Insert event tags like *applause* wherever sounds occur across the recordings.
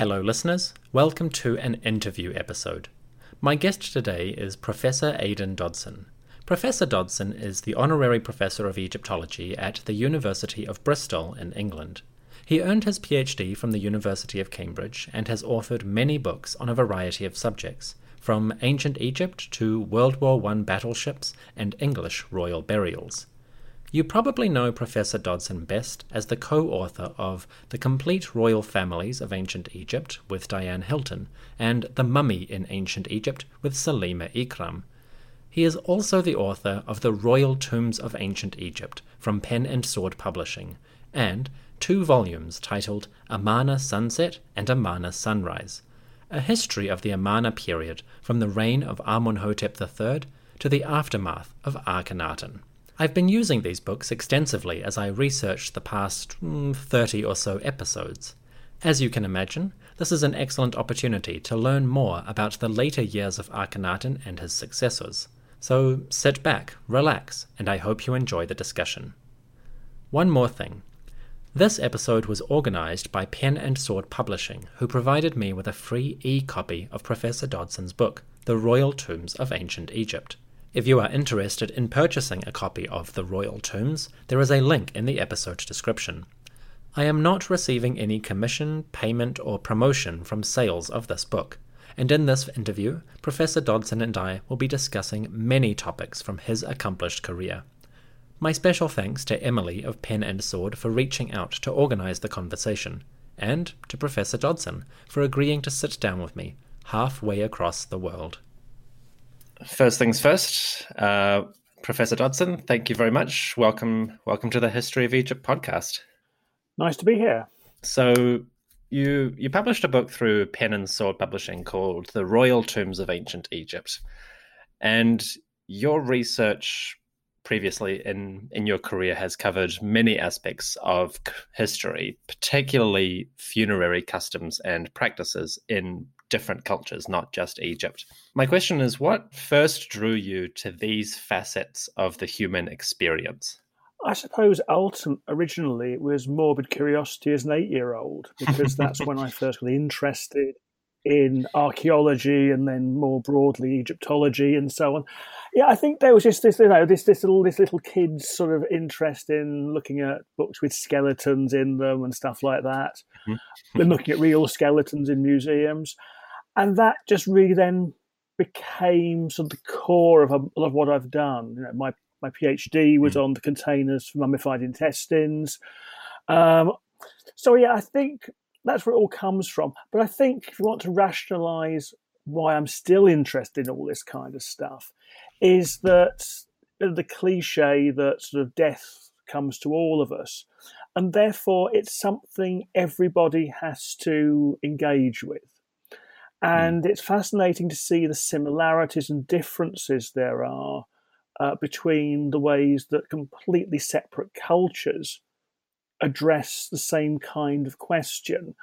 Hello, listeners. Welcome to an interview episode. My guest today is Professor Aidan Dodson. Professor Dodson is the Honorary Professor of Egyptology at the University of Bristol in England. He earned his PhD from the University of Cambridge and has authored many books on a variety of subjects, from ancient Egypt to World War I battleships and English royal burials. You probably know Professor Dodson best as the co author of The Complete Royal Families of Ancient Egypt with Dyan Hilton and The Mummy in Ancient Egypt with Salima Ikram. He is also the author of The Royal Tombs of Ancient Egypt from Pen and Sword Publishing and two volumes titled Amarna Sunset and Amarna Sunrise, a history of the Amarna period from the reign of Amenhotep III to the aftermath of Akhenaten. I've been using these books extensively as I researched the past mm, 30 or so episodes. As you can imagine, this is an excellent opportunity to learn more about the later years of Akhenaten and his successors. So sit back, relax, and I hope you enjoy the discussion. One more thing. This episode was organized by Pen and Sword Publishing, who provided me with a free e copy of Professor Dodson's book, The Royal Tombs of Ancient Egypt. If you are interested in purchasing a copy of The Royal Tombs, there is a link in the episode description. I am not receiving any commission, payment, or promotion from sales of this book, and in this interview, Professor Dodson and I will be discussing many topics from his accomplished career. My special thanks to Emily of Pen and Sword for reaching out to organize the conversation, and to Professor Dodson for agreeing to sit down with me halfway across the world. First things first, uh, Professor Dodson, thank you very much. Welcome, welcome to the History of Egypt podcast. Nice to be here. So, you you published a book through Pen and Sword Publishing called "The Royal Tombs of Ancient Egypt," and your research previously in in your career has covered many aspects of history, particularly funerary customs and practices in different cultures, not just Egypt. My question is what first drew you to these facets of the human experience? I suppose ultimately, originally it was morbid curiosity as an eight year old, because that's when I *laughs* first got interested in archaeology and then more broadly Egyptology and so on. Yeah, I think there was just this, you know, this this little this little kid's sort of interest in looking at books with skeletons in them and stuff like that, mm-hmm. and looking at real skeletons in museums, and that just really then became sort of the core of a lot of what I've done. You know, my my PhD was mm-hmm. on the containers for mummified intestines. Um, so yeah, I think that's where it all comes from. But I think if you want to rationalize why I'm still interested in all this kind of stuff, is that the cliche that sort of death comes to all of us. And therefore, it's something everybody has to engage with. And mm. it's fascinating to see the similarities and differences there are uh, between the ways that completely separate cultures address the same kind of question.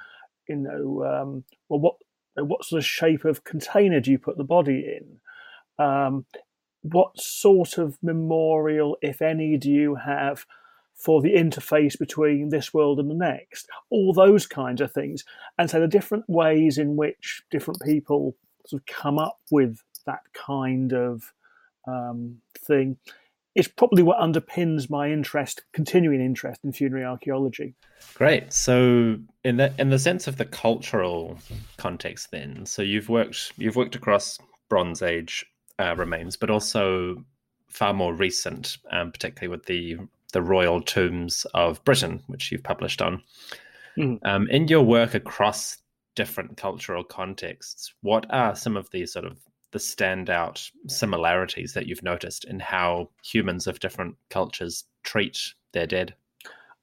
You know, um, well, what what sort of shape of container do you put the body in? Um, what sort of memorial, if any, do you have for the interface between this world and the next? All those kinds of things. And so the different ways in which different people sort of come up with that kind of um, thing is probably what underpins my interest, continuing interest in funerary archaeology. Great. So, in the in the sense of the cultural context, then, so you've worked you've worked across Bronze Age uh, remains, but also far more recent, um, particularly with the the royal tombs of Britain, which you've published on. Mm. Um, in your work across different cultural contexts, what are some of the sort of the standout similarities that you've noticed in how humans of different cultures treat their dead?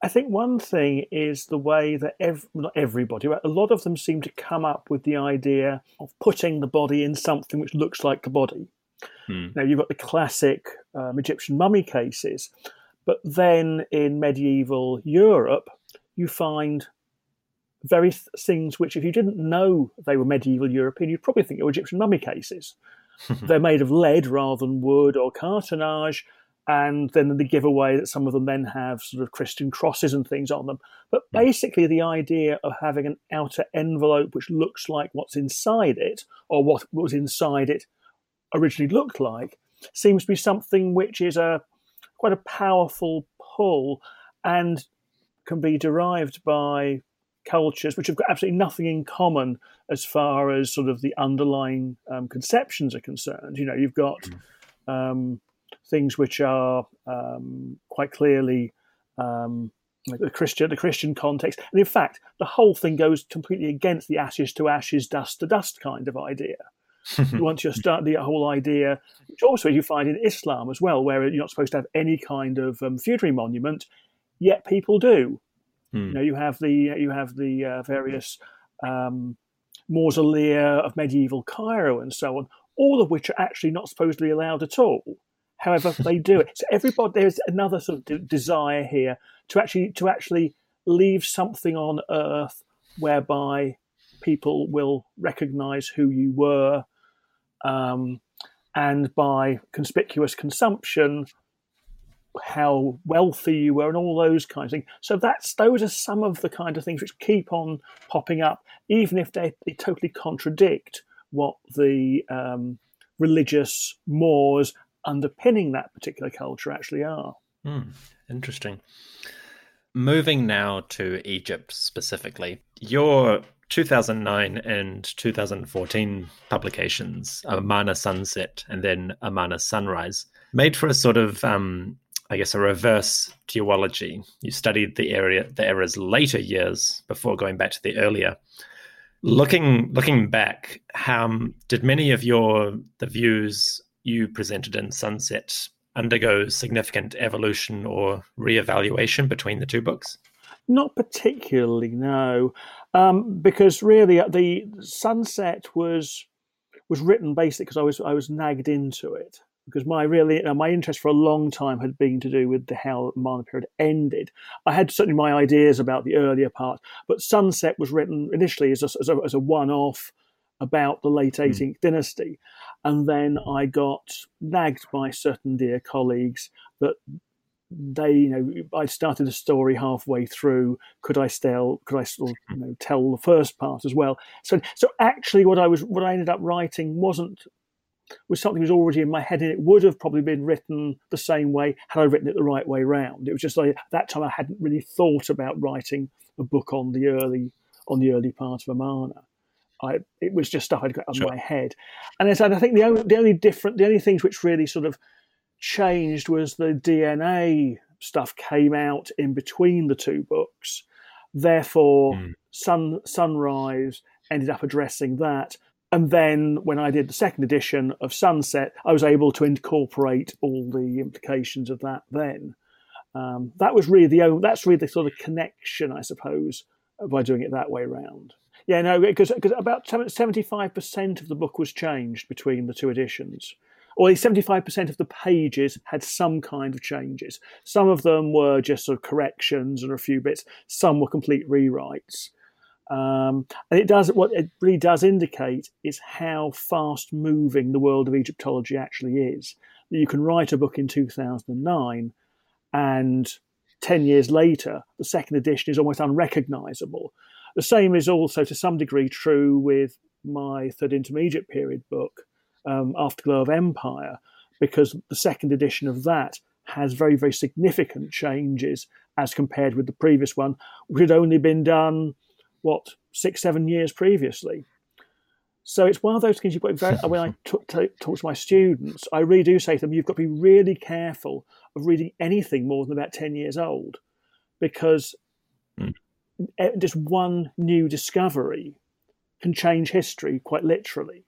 I think one thing is the way that ev- not everybody, but a lot of them seem to come up with the idea of putting the body in something which looks like the body. Hmm. Now you've got the classic um, Egyptian mummy cases, but then in medieval Europe, you find very th- things which, if you didn't know they were medieval European, you'd probably think they were Egyptian mummy cases. *laughs* They're made of lead rather than wood or cartonnage, and then the giveaway that some of them then have sort of Christian crosses and things on them. But hmm. basically, the idea of having an outer envelope which looks like what's inside it, or what was inside it originally looked like, seems to be something which is a quite a powerful pull and can be derived by cultures which have got absolutely nothing in common as far as sort of the underlying um, conceptions are concerned. You know, you've got hmm. um, things which are um, quite clearly um, the Christian the Christian context, and in fact, the whole thing goes completely against the ashes to ashes, dust to dust kind of idea. Once *laughs* you start the whole idea, which also you find in Islam as well, where you're not supposed to have any kind of um, funerary monument, yet people do. Hmm. You know, you have the you have the uh, various um, mausolea of medieval Cairo and so on, all of which are actually not supposed to be allowed at all. However, *laughs* they do it. So everybody, there's another sort of de- desire here to actually to actually leave something on Earth whereby people will recognise who you were, um, and by conspicuous consumption, how wealthy you were, and all those kinds of things. So that's those are some of the kind of things which keep on popping up, even if they, they totally contradict what the um, religious mores underpinning that particular culture actually are. Mm, interesting. Moving now to Egypt specifically, your 2009 and 2014 publications, Amarna Sunset and then Amarna Sunrise, made for a sort of, um, I guess, a reverse duology. You studied the area, the era's later years before going back to the earlier. Looking looking back, how did many of your the views you presented in Sunset undergo significant evolution or reevaluation between the two books? Not particularly, no, um, because really uh, the Sunset was was written basically because I was I was nagged into it because my really uh, my interest for a long time had been to do with the how the period ended. I had certainly my ideas about the earlier part, but Sunset was written initially as a, as a, as a one off about the late 18th mm. dynasty. And then I got nagged by certain dear colleagues that they, you know, I started a story halfway through. Could I still, could I still, hmm. you know, tell the first part as well? So, so actually, what I was, what I ended up writing wasn't was something that was already in my head, and it would have probably been written the same way had I written it the right way round. It was just like that time I hadn't really thought about writing a book on the early on the early part of Amarna. I, it was just stuff I'd got on sure. my head. And as I think the only, the only different, the only things which really sort of changed was the DNA stuff came out in between the two books. Therefore, mm. Sun Sunrise ended up addressing that. And then when I did the second edition of Sunset, I was able to incorporate all the implications of that then. Um, that was really the only, that's really the sort of connection, I suppose, by doing it that way around. Yeah, no, because about seventy five percent of the book was changed between the two editions, or seventy five percent of the pages had some kind of changes. Some of them were just sort of corrections and a few bits. Some were complete rewrites. Um, and it does what it really does indicate is how fast moving the world of Egyptology actually is. You can write a book in two thousand and nine, and ten years later, the second edition is almost unrecognizable the same is also to some degree true with my third intermediate period book, um, Afterglow of Empire, because the second edition of that has very, very significant changes as compared with the previous one, which had only been done, what, six, seven years previously. So it's one of those things you've got very, when I *laughs* talk, talk to my students, I really do say to them, you've got to be really careful of reading anything more than about 10 years old because mm just one new discovery can change history quite literally.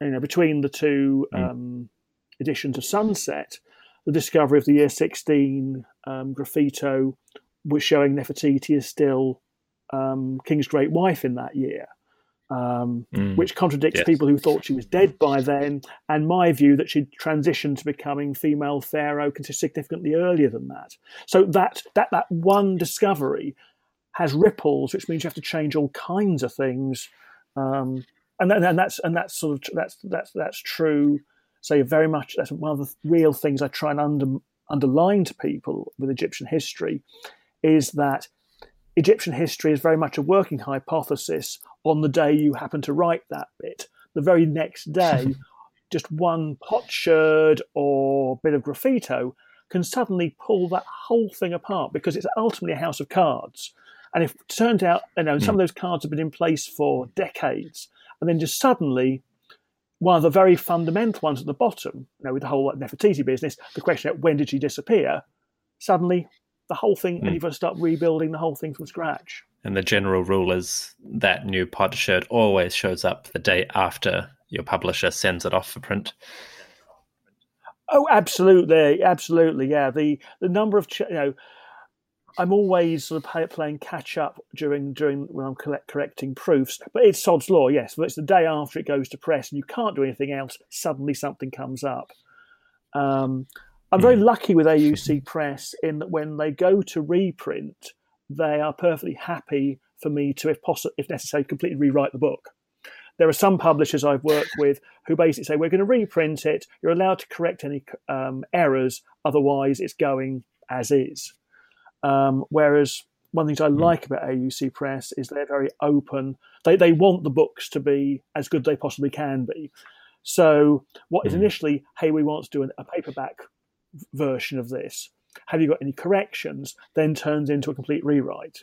You know, between the two mm. um, editions of Sunset, the discovery of the year 16 um, graffito was showing Nefertiti as still um, King's great wife in that year, um, mm. which contradicts yes. people who thought she was dead by then, and my view that she'd transitioned to becoming female pharaoh significantly earlier than that. So that that that one discovery has ripples, which means you have to change all kinds of things, um, and, and that's and that's sort of that's that's that's true. Say very much. That's one of the real things I try and under, underline to people with Egyptian history is that Egyptian history is very much a working hypothesis on the day you happen to write that bit. The very next day, *laughs* just one potsherd or bit of graffito can suddenly pull that whole thing apart because it's ultimately a house of cards. And if it turned out, you know, some of hmm. those cards have been in place for decades, and then just suddenly one of the very fundamental ones at the bottom, you know, with the whole Nefertiti business, the question of when did she disappear, suddenly the whole thing, mm. and you've got to start rebuilding the whole thing from scratch. And the general rule is that new potsherd always shows up the day after your publisher sends it off for print. Oh, absolutely, absolutely, yeah. The the number of you know, I'm always sort of play, playing catch up during during when I'm collect, correcting proofs, but it's sod's law, yes. But it's the day after it goes to press, and you can't do anything else. Suddenly, something comes up. Um, I'm very hmm. lucky with AUC Press in that when they go to reprint, they are perfectly happy for me to, if possible, if necessary, completely rewrite the book. There are some publishers I've worked with who basically say, "We're going to reprint it. You're allowed to correct any um, errors. Otherwise, it's going as is." Um, whereas one of the things I hmm. like about AUC Press is they're very open. They they want the books to be as good as they possibly can be. So what is hmm. initially, hey, we want to do a paperback version of this? Have you got any corrections? Then turns into a complete rewrite.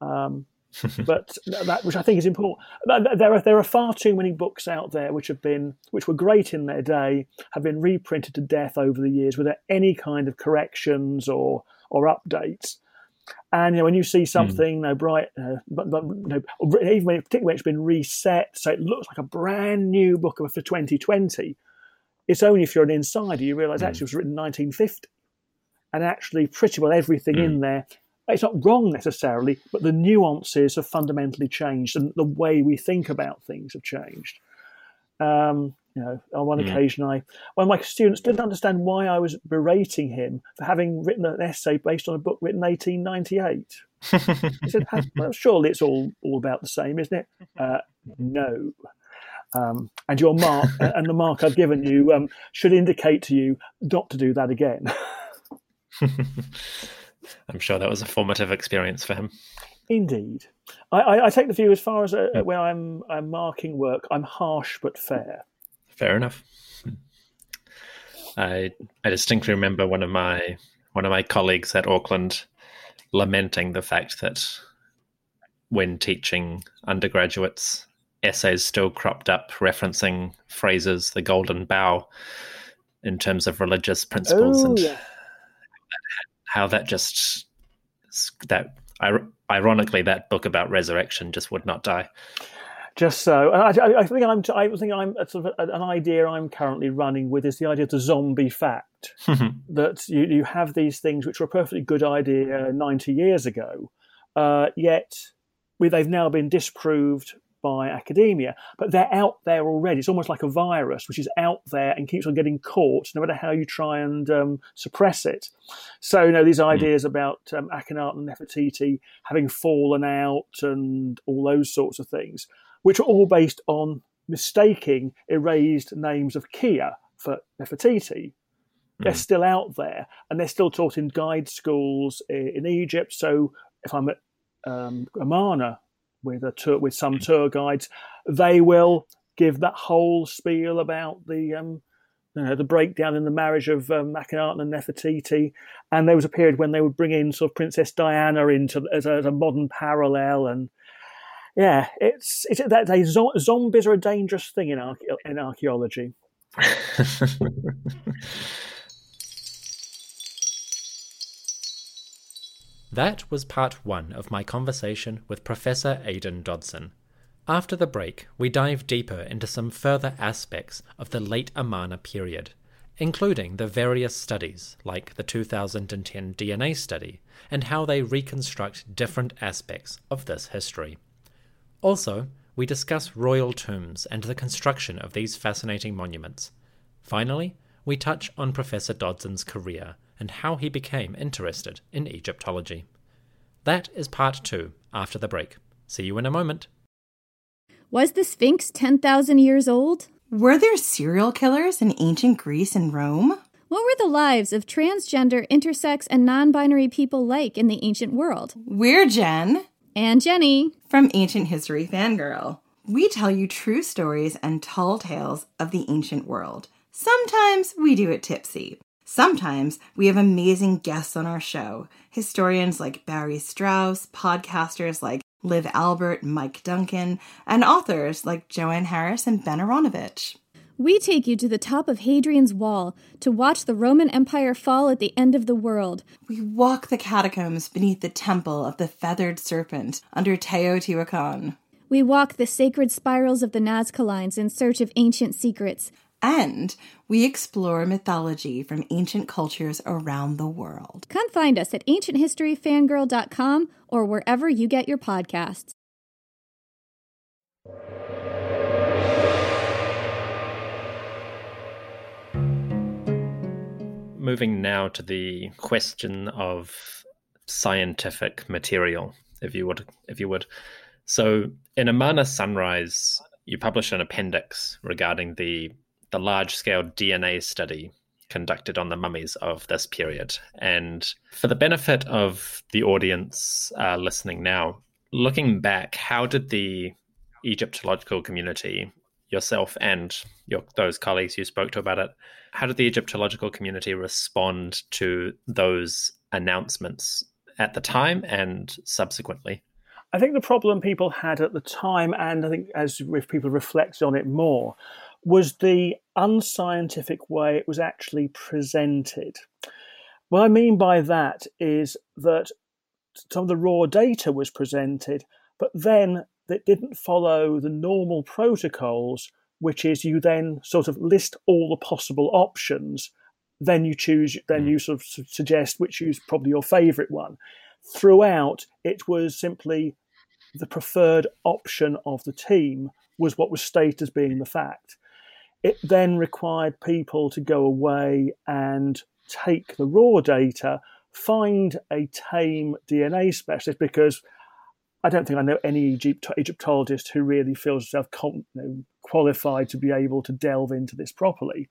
Um, *laughs* but that, which I think is important. There are there are far too many books out there which have been which were great in their day, have been reprinted to death over the years without any kind of corrections or or updates. And you know, when you see something, mm. no bright, uh, but, but you know, even when, particularly when it's been reset, so it looks like a brand new book for 2020, it's only if you're an insider you realise mm. actually it was written in 1950, and actually pretty well everything mm. in there. It's not wrong necessarily, but the nuances have fundamentally changed, and the way we think about things have changed. Um, you know, on one mm. occasion, I one of my students didn't understand why I was berating him for having written an essay based on a book written in 1898. he said, "Well, surely it's all all about the same, isn't it?" Uh, no, um, and your mark and the mark I've given you um, should indicate to you not to do that again. *laughs* I'm sure that was a formative experience for him. Indeed, I, I, I take the view as far as uh, yeah. when I'm, I'm marking work, I'm harsh but fair. Fair enough. I I distinctly remember one of my one of my colleagues at Auckland lamenting the fact that when teaching undergraduates essays still cropped up referencing Frazer's, the golden bough, in terms of religious principles, oh, and yeah. how that just that ironically that book about resurrection just would not die. Just so, I, I, I think I'm. I think I'm sort of an idea I'm currently running with is the idea of the zombie fact *laughs* that you, you have these things which were a perfectly good idea 90 years ago, uh, yet they've now been disproved by academia, but they're out there already. It's almost like a virus which is out there and keeps on getting caught, no matter how you try and um, suppress it. So, you know, these hmm. ideas mm. about um, Akhenaten and Nefertiti having fallen out and all those sorts of things, which are all based on mistaking erased names of Kiya for Nefertiti. They're hmm. still out there and they're still taught in guide schools in Egypt. So if I'm at um, Amarna with a tour, with some tour guides, they will give that whole spiel about the um, you know, the breakdown in the marriage of um, Akhenaten and Nefertiti. And there was a period when they would bring in sort of Princess Diana into as a, as a modern parallel. And yeah, it's it's that zombies are a dangerous thing in in archaeology. *laughs* That was part one of my conversation with Professor Aidan Dodson. After the break, we dive deeper into some further aspects of the late Amarna period, including the various studies, like the 2010 DNA study, and how they reconstruct different aspects of this history. Also, we discuss royal tombs and the construction of these fascinating monuments. Finally, we touch on Professor Dodson's career and how he became interested in Egyptology. That is part two after the break. See you in a moment. Was the Sphinx 10,000 years old? Were there serial killers in ancient Greece and Rome? What were the lives of transgender, intersex, and non binary people like in the ancient world? We're Jen. And Jenny. From Ancient History Fangirl. We tell you true stories and tall tales of the ancient world. Sometimes we do it tipsy. Sometimes we have amazing guests on our show historians like Barry Strauss, podcasters like Liv Albert, Mike Duncan, and authors like Joanne Harris and Ben Aaronovitch. We take you to the top of Hadrian's Wall to watch the Roman Empire fall at the end of the world. We walk the catacombs beneath the temple of the feathered serpent under Teotihuacan. We walk the sacred spirals of the Nazca Lines in search of ancient secrets. And we explore mythology from ancient cultures around the world. Come find us at ancienthistoryfangirl.com or wherever you get your podcasts. Moving now to the question of scientific material, if you would, if you would. So, in Amarna Sunrise, you publish an appendix regarding the the large scale DNA study conducted on the mummies of this period. And for the benefit of the audience uh, listening now, looking back, how did the Egyptological community, yourself and your, those colleagues you spoke to about it, how did the Egyptological community respond to those announcements at the time and subsequently? I think the problem people had at the time, and I think as if people reflect on it more, was the unscientific way it was actually presented. What I mean by that is that some of the raw data was presented, but then it didn't follow the normal protocols, which is you then sort of list all the possible options, then you choose, then hmm. you sort of suggest which is probably your favourite one. Throughout, it was simply the preferred option of the team was what was stated as being the fact. It then required people to go away and take the raw data, find a tame DNA specialist, because I don't think I know any Egypt- Egyptologist who really feels himself you know, qualified to be able to delve into this properly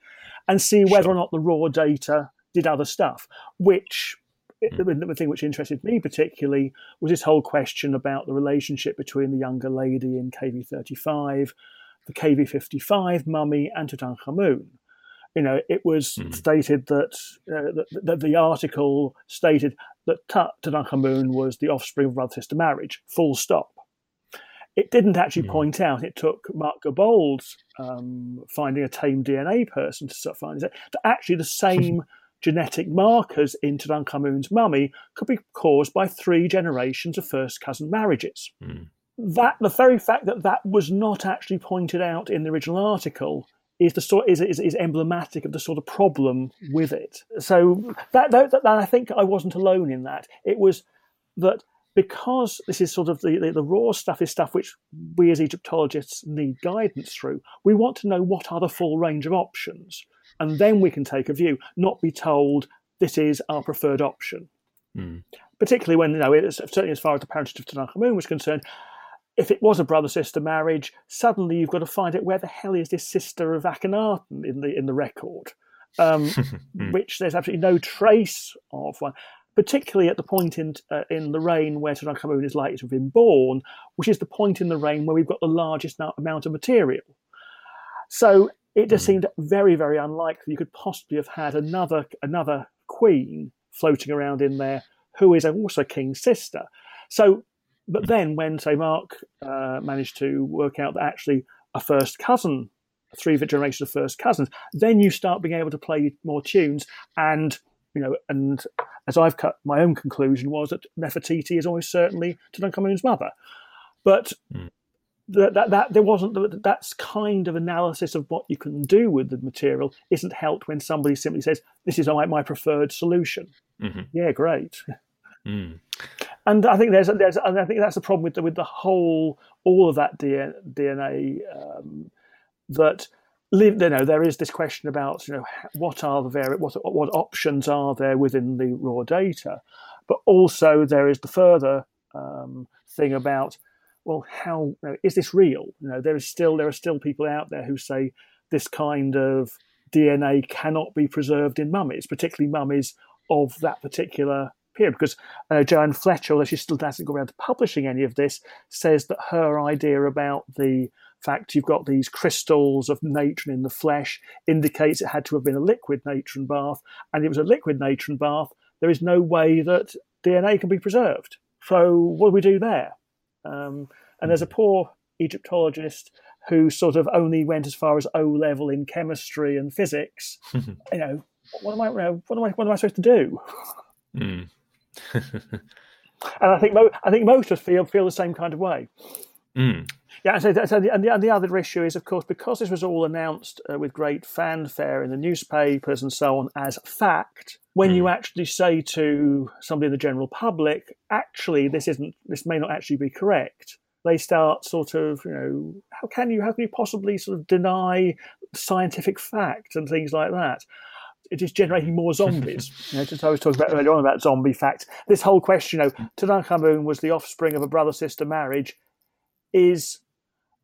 and see whether sure. or not the raw data did other stuff, which mm. the thing which interested me particularly was this whole question about the relationship between the younger lady in KV35 the KV55 mummy and Tutankhamun. You know, it was mm. stated that, uh, that, that, the article stated that Tutankhamun was the offspring of brother sister marriage, full stop. It didn't actually mm. point out, it took Marc Gabolde's um, finding a tame DNA person to start finding that actually the same *laughs* genetic markers in Tutankhamun's mummy could be caused by three generations of first cousin marriages. Mm that the very fact that that was not actually pointed out in the original article is the sort is, is, is emblematic of the sort of problem with it. So that, that, that, I think I wasn't alone in that. It was that because this is sort of the, the, the, raw stuff is stuff which we as Egyptologists need guidance through, we want to know what are the full range of options. And then we can take a view, not be told this is our preferred option. Mm. Particularly when, you know, certainly as far as the parentage of Tutankhamun was concerned, if it was a brother sister marriage, suddenly you've got to find out where the hell is this sister of Akhenaten in the in the record, um, *laughs* hmm. which there's absolutely no trace of one. Particularly at the point in uh, in the reign where Tutankhamun is likely to have been born, which is the point in the reign where we've got the largest amount of material. So it just hmm. seemed very, very unlikely you could possibly have had another another queen floating around in there who is also king's sister. So but then when, say, Mark uh, managed to work out that actually a first cousin, three generations of first cousins, then you start being able to play more tunes. And, you know, and as I've cut, my own conclusion was that Nefertiti is almost certainly Tutankhamun's mother. But mm. that, that, that there wasn't that's kind of analysis of what you can do with the material isn't helped when somebody simply says this is my, my preferred solution. Mm-hmm. Yeah, great. Mm. And I think there's there's and I think that's the problem with the, with the whole all of that DNA um, that you know there is this question about you know what are the vari- what what options are there within the raw data, but also there is the further um, thing about well, how you know, is this real? You know, there is still there are still people out there who say this kind of DNA cannot be preserved in mummies, particularly mummies of that particular Because I know Joann Fletcher, although she still hasn't got around to publishing any of this, says that her idea about the fact you've got these crystals of natron in the flesh indicates it had to have been a liquid natron bath, and it was a liquid natron bath. There is no way that DNA can be preserved. So what do we do there? Um, and there's a poor Egyptologist who sort of only went as far as O level in chemistry and physics. *laughs* you know, what am I? What am I? What am I supposed to do? Mm. *laughs* and I think mo- I think most of us feel feel the same kind of way. Mm. Yeah, so, so the, and, the, and the other issue is, of course, because this was all announced uh, with great fanfare in the newspapers and so on as fact. When mm. you actually say to somebody in the general public, actually, this isn't, this may not actually be correct, they start sort of, you know, how can you, how can you possibly sort of deny scientific fact and things like that? It is generating more zombies. *laughs* you know, just I was talking about earlier on about zombie facts. This whole question you of Tutankhamun was the offspring of a brother sister marriage is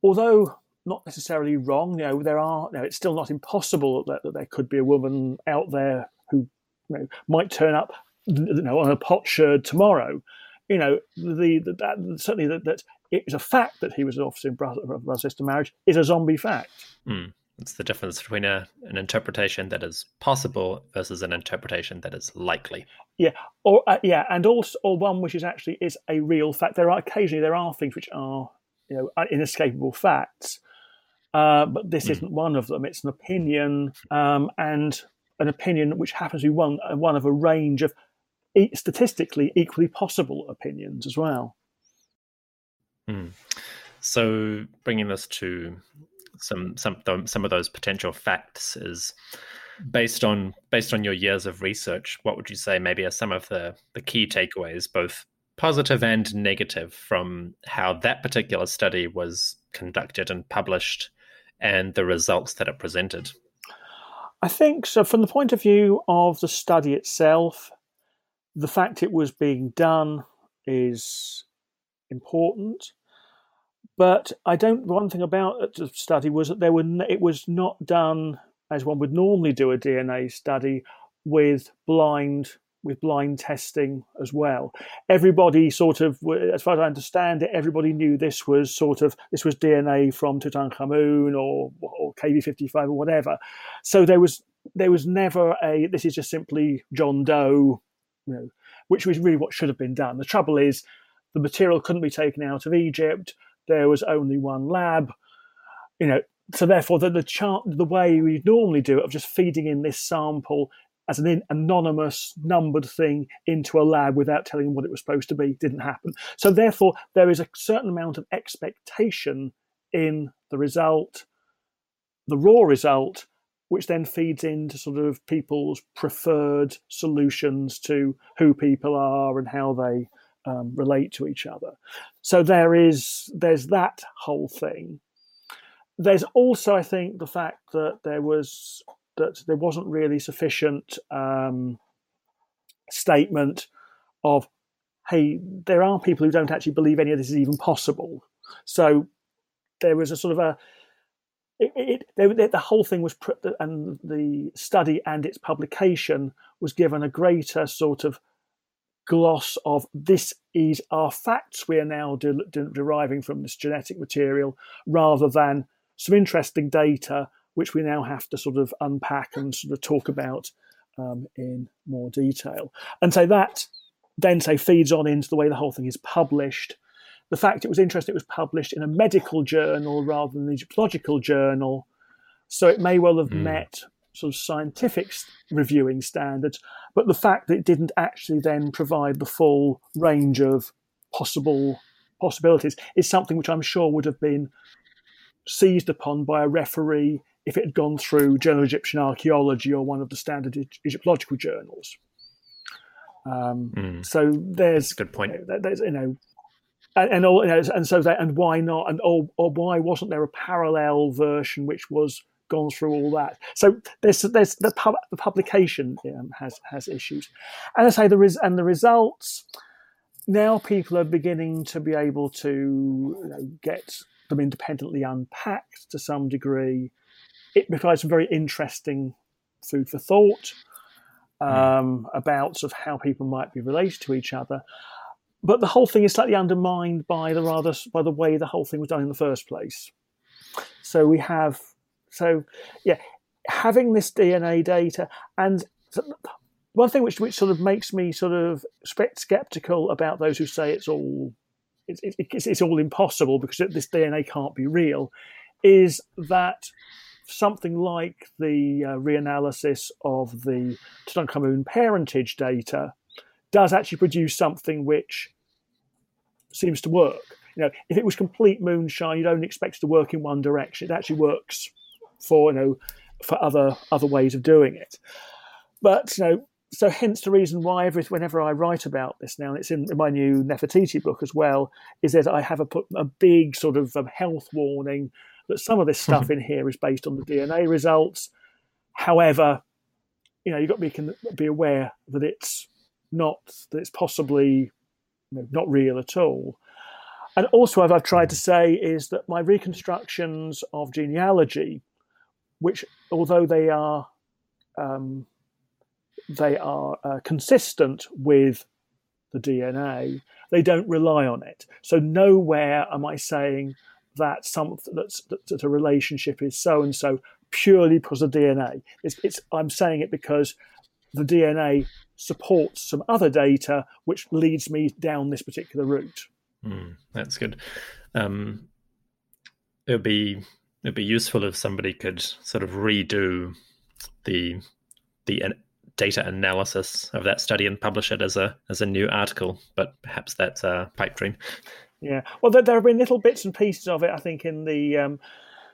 although not necessarily wrong, you know, there are, you know, it's still not impossible that, that there could be a woman out there who you know, might turn up, you know, on a potsherd tomorrow. You know, the, the that, certainly that, that it is a fact that he was an officer in brother, brother sister marriage is a zombie fact. Mm. It's the difference between a, an interpretation that is possible versus an interpretation that is likely. Yeah, or uh, yeah, and also or one which is actually is a real fact. There are occasionally there are things which are you know inescapable facts. Uh, but this mm. isn't one of them. It's an opinion, um, and an opinion which happens to be one uh, one of a range of statistically equally possible opinions as well. Mm. So, bringing this to some some some of those potential facts is based on based on your years of research. What would you say maybe are some of the the key takeaways, both positive and negative from how that particular study was conducted and published and the results that it presented? I think so. From the point of view of the study itself, the fact it was being done is important. But I don't. One thing about uh, the study was that there were. It was not done as one would normally do a DNA study with blind with blind testing as well. Everybody sort of, as far as I understand it, everybody knew this was sort of this was DNA from Tutankhamun or or KV55 or whatever. So there was there was never a this is just simply John Doe, you know, which was really what should have been done. The trouble is the material couldn't be taken out of Egypt. There was only one lab. You know, so therefore the, the chart the way we normally do it of just feeding in this sample as an anonymous numbered thing into a lab without telling them what it was supposed to be didn't happen. So therefore, there is a certain amount of expectation in the result, the raw result, which then feeds into sort of people's preferred solutions to who people are and how they um, relate to each other. So there is there's that whole thing. There's also, I think, the fact that there was that there wasn't really sufficient um, statement of, hey, there are people who don't actually believe any of this is even possible. So there was a sort of a it, it, it, the whole thing was and the study and its publication was given a greater sort of gloss of this is our facts we are now de- de- deriving from this genetic material rather than some interesting data which we now have to sort of unpack and sort of talk about um, in more detail. And so that then say feeds on into the way the whole thing is published. The fact it was interesting, it was published in a medical journal rather than an Egyptological journal, so it may well have mm. met sort of scientific reviewing standards. But the fact that it didn't actually then provide the full range of possible possibilities is something which I'm sure would have been seized upon by a referee if it had gone through Journal of Egyptian Archaeology or one of the standard Egyptological journals. Um, mm. So there's a good point. There's you know, and, and all you know, and so that and why not and or or why wasn't there a parallel version which was gone through all that? So there's there's the, pub, the publication um, has has issues, and I say the res, and the results. Now people are beginning to be able to you know, get them independently unpacked to some degree. It provides some very interesting food for thought hmm. um, about sort of how people might be related to each other. But the whole thing is slightly undermined by the rather by the way the whole thing was done in the first place. So we have so yeah, having this DNA data and one thing which which sort of makes me sort of skeptical about those who say it's all it's, it's, it's all impossible because this DNA can't be real is that something like the uh, reanalysis of the Tutankhamun parentage data does actually produce something which seems to work. You know, if it was complete moonshine, you don't expect it to work in one direction. It actually works for you know for other other ways of doing it. But you know, so hence the reason why every, whenever I write about this now, and it's in, in my new Nefertiti book as well, is that I have a put a big sort of um, health warning that some of this stuff in here is based on the DNA results. However, you know you've got to be, can be aware that it's not that it's possibly you know, not real at all. And also, what I've tried to say is that my reconstructions of genealogy, which although they are um, they are uh, consistent with the DNA, they don't rely on it. So nowhere am I saying that some that's, that a relationship is so and so purely because of DNA. It's, it's, I'm saying it because the DNA supports some other data which leads me down this particular route. Mm, that's good. Um, it would be it'd be useful if somebody could sort of redo the the data analysis of that study and publish it as a as a new article. But perhaps that's a pipe dream. Yeah, well, there, there have been little bits and pieces of it. I think in the um,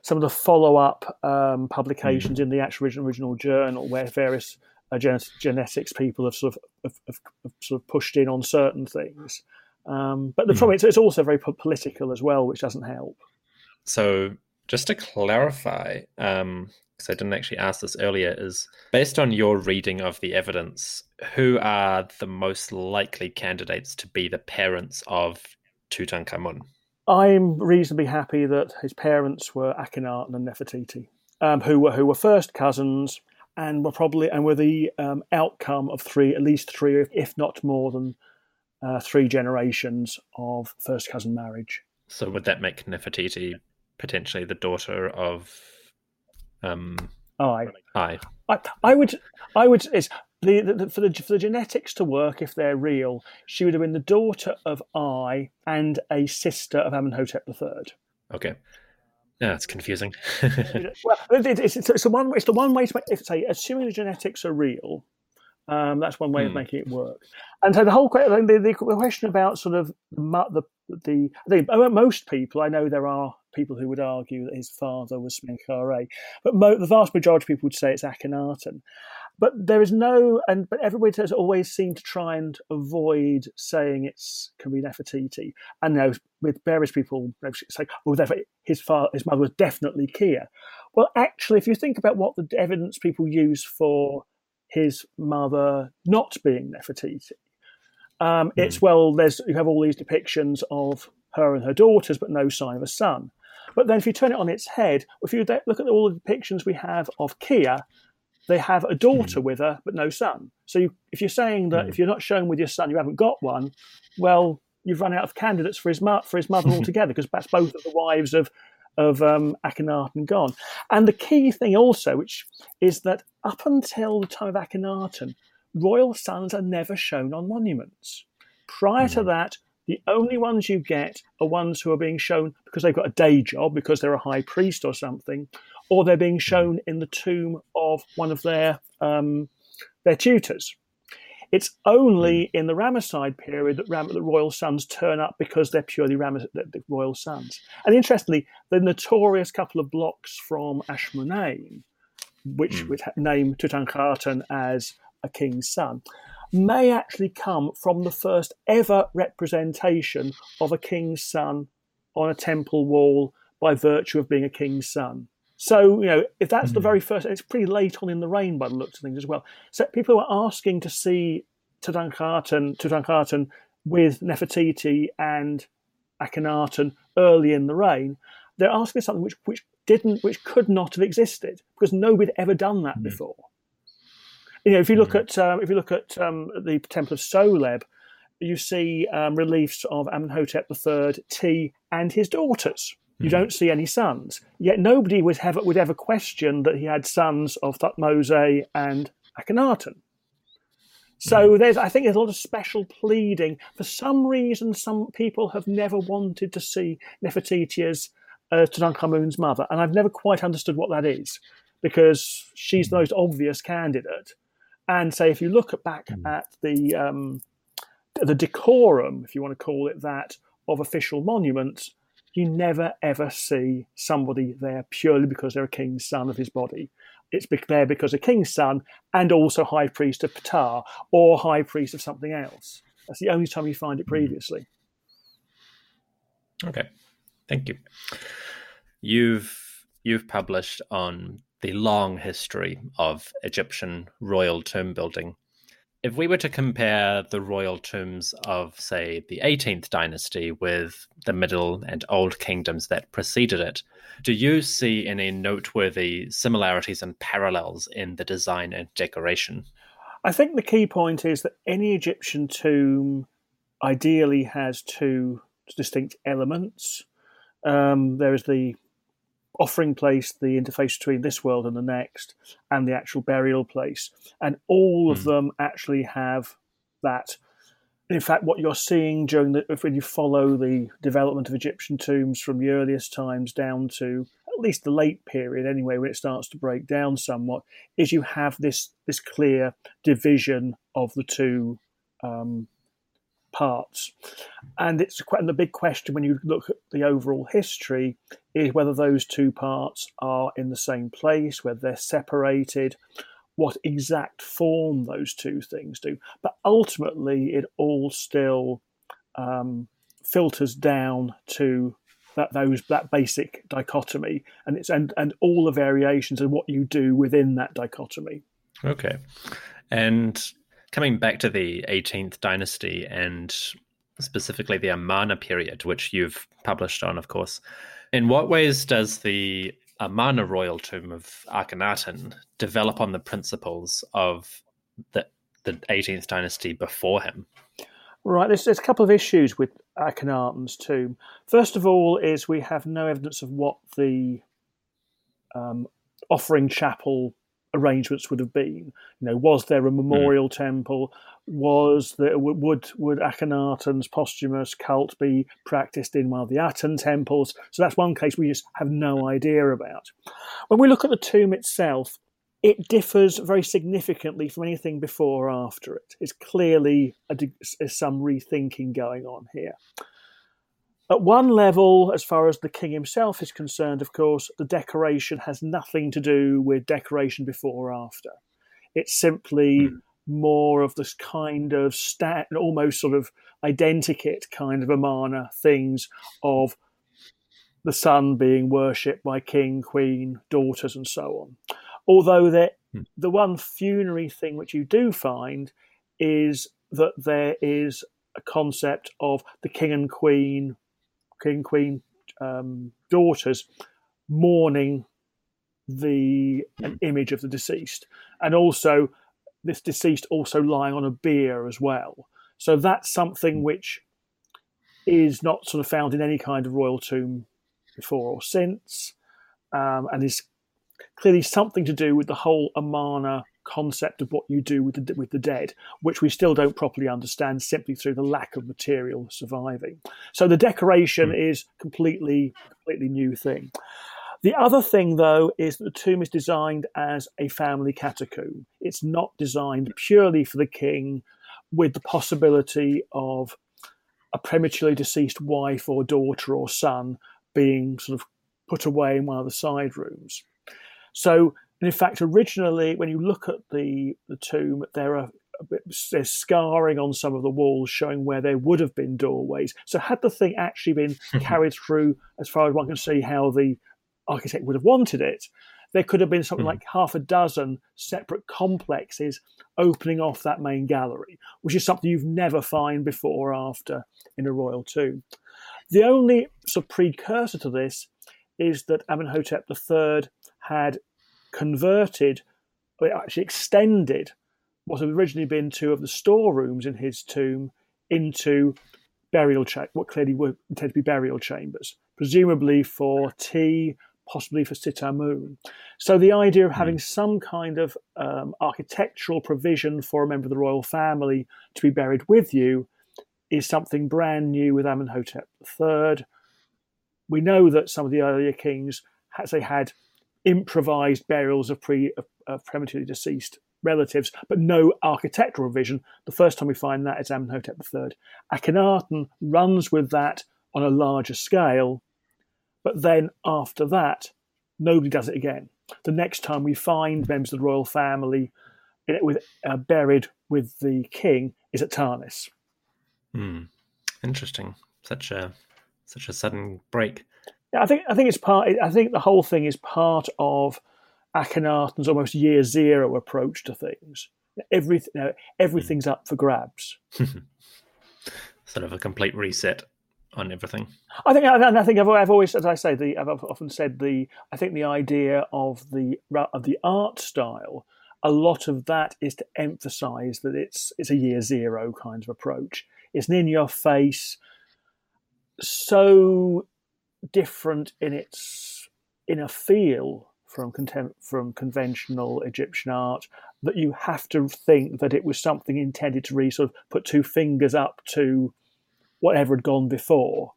some of the follow up um, publications mm. in the actual original, original journal, where various uh, gen- genetics people have sort of have, have, have, sort of pushed in on certain things. Um, but the mm. problem is it's also very political as well, which doesn't help. So just to clarify, um, because I didn't actually ask this earlier, is based on your reading of the evidence, who are the most likely candidates to be the parents of Tutankhamun? I'm reasonably happy that his parents were Akhenaten and Nefertiti, um, who were who were first cousins and were probably and were the um, outcome of three, at least three, if not more than uh, three generations of first cousin marriage. So would that make Nefertiti potentially the daughter of um I I I, I would I would it's the, the, for the for the genetics to work if they're real she would have been the daughter of Ay and a sister of Amenhotep III. Okay. Yeah, it's confusing. *laughs* well, it, it's, it's, it's, the one it's the one way to make, if, say assuming the genetics are real, um, that's one way of hmm. making it work. And so the whole the, the, question about sort of the the, the most people I know there are people who would argue that his father was Smenkhkare, but mo- the vast majority of people would say it's Akhenaten. But there is no, and but everybody has always seemed to try and avoid saying it's can be Nefertiti. And now with various people they say, "Oh, his father, his mother was definitely Kiya." Well, actually, if you think about what the evidence people use for his mother not being Nefertiti, um, mm. it's well, there's you have all these depictions of her and her daughters, but no sign of a son. But then if you turn it on its head, if you look at all the depictions we have of Kiya, they have a daughter mm. with her, but no son. So you, if you're saying that mm. if you're not shown with your son, you haven't got one, well, you've run out of candidates for his, for his mother *laughs* altogether, because that's both of the wives of of um, Akhenaten gone. And the key thing also, which is that up until the time of Akhenaten, royal sons are never shown on monuments. Prior mm. to that, the only ones you get are ones who are being shown because they've got a day job, because they're a high priest or something, or they're being shown in the tomb of one of their um, their tutors. It's only in the Ramesside period that, Ram- the royal sons turn up because they're purely Ram- the royal sons. And interestingly, the notorious couple of blocks from Ashmunein, which mm. would name Tutankhaten as a king's son, may actually come from the first ever representation of a king's son on a temple wall by virtue of being a king's son. So, you know, if that's mm-hmm. the hmm. very first, it's pretty late on in the reign by the looks of things as well. So people are asking to see Tutankhaten, Tutankhaten with Nefertiti and Akhenaten early in the reign. They're asking something which, which didn't, which could not have existed because nobody had ever done that mm-hmm. before. You know, if you look mm-hmm. at um, if you look at um, the Temple of Soleb, you see um, reliefs of Amenhotep III, Tiye, and his daughters. You hmm. don't see any sons. Yet nobody would, have, would ever question that he had sons of Thutmose and Akhenaten. So hmm. there's, I think there's a lot of special pleading. For some reason, some people have never wanted to see Nefertiti as uh, Tutankhamun's mother, and I've never quite understood what that is, because she's the most obvious candidate. And say, if you look back at the um, the decorum, if you want to call it that, of official monuments, you never ever see somebody there purely because they're a king's son of his body. It's there because a king's son and also high priest of Ptah or high priest of something else. That's the only time you find it previously. Okay, thank you. You've you've published on the long history of Egyptian royal tomb building if we were to compare the royal tombs of, say, the 18th dynasty with the Middle and Old kingdoms that preceded it, do you see any noteworthy similarities and parallels in the design and decoration? I think the key point is that any Egyptian tomb ideally has two distinct elements. Um, there is the offering place, the interface between this world and the next, and the actual burial place. And all of mm. them actually have that. In fact, what you're seeing during the when you follow the development of Egyptian tombs from the earliest times down to at least the late period, anyway, when it starts to break down somewhat, is you have this this clear division of the two um, parts. And it's quite and the big question when you look at the overall history is whether those two parts are in the same place, whether they're separated, what exact form those two things do. But ultimately, it all still um, filters down to that those that basic dichotomy, and it's and and all the variations of what you do within that dichotomy. Okay, and coming back to the 18th dynasty and specifically the Amarna period, which you've published on, of course, in what ways does the Amarna royal tomb of Akhenaten develop on the principles of the, the 18th dynasty before him? Right, there's, there's a couple of issues with Akhenaten's tomb. First of all, is we have no evidence of what the um, offering chapel arrangements would have been. You know, was there a hmm. memorial mm. temple? Was there would would Akhenaten's posthumous cult be practiced in one of the Aten temples? So that's one case we just have no idea about. When we look at the tomb itself, it differs very significantly from anything before or after it. It's clearly a, some rethinking going on here. At one level, as far as the king himself is concerned, of course, the decoration has nothing to do with decoration before or after. It's simply mm. more of this kind of stat, almost sort of identikit kind of Amarna things of the sun being worshipped by king, queen, daughters, and so on. Although mm. the one funerary thing which you do find is that there is a concept of the king and queen king queen um, daughters mourning the an image of the deceased, and also this deceased also lying on a bier as well. So that's something which is not sort of found in any kind of royal tomb before or since, um, and is clearly something to do with the whole Amarna concept of what you do with the with the dead, which we still don't properly understand simply through the lack of material surviving. So the decoration mm. is completely completely new thing. The other thing, though, is that the tomb is designed as a family catacomb. It's not designed purely for the king. with the possibility of a prematurely deceased wife or daughter or son being sort of put away in one of the side rooms. So, in fact, originally, when you look at the, the tomb, there are there's scarring on some of the walls showing where there would have been doorways. So, had the thing actually been *laughs* carried through, as far as one can see, how the architect would have wanted it, there could have been something mm. like half a dozen separate complexes opening off that main gallery, which is something you've never find before or after in a royal tomb. The only sort of precursor to this is that Amenhotep III had converted, or actually extended, what had originally been two of the storerooms in his tomb into burial cha- what clearly were intended to be burial chambers, presumably for Tiye, possibly for Sitamun. So the idea of hmm. having some kind of um, architectural provision for a member of the royal family to be buried with you is something brand new with Amenhotep III. We know that some of the earlier kings, as they had improvised burials of, pre, of, of prematurely deceased relatives, but no architectural vision. The first time we find that is Amenhotep III. Akhenaten runs with that on a larger scale, but then after that, nobody does it again. The next time we find members of the royal family with, uh, buried with the king is at Tanis. Hmm. Interesting. Such a such a sudden break. Yeah, I think I think it's part. I think the whole thing is part of Akhenaten's almost year zero approach to things. Everything, you know, everything's up for grabs. *laughs* sort of a complete reset on everything. I think, and I think I've, I've, always, as I say, the I've often said the. I think the idea of the of the art style a lot of that is to emphasize that it's it's a year zero kind of approach. It's an in your face, so different in its inner feel from contem- from conventional Egyptian art that you have to think that it was something intended to really sort of put two fingers up to whatever had gone before.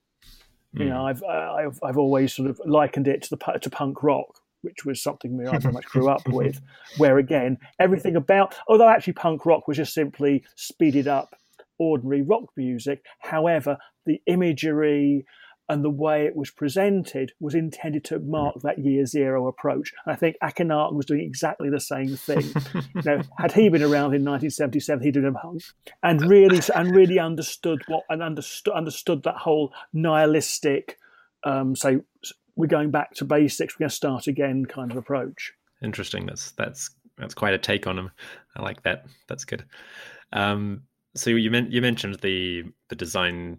Mm. You know, hmm. I've, I've I've always sort of likened it to the to punk rock, which was something I very much grew up *laughs* with. Where again, everything about although actually punk rock was just simply speeded up ordinary rock music. However, the imagery and the way it was presented was intended to mark that year zero approach. And I think Akhenaten was doing exactly the same thing. *laughs* you know, had he been around in 1977, he'd have been and really and really understood what and understood understood that whole nihilistic, um, say we're going back to basics, we're going to start again kind of approach. Interesting. That's that's that's quite a take on him. I like that. That's good. Um, so you men- you mentioned the the design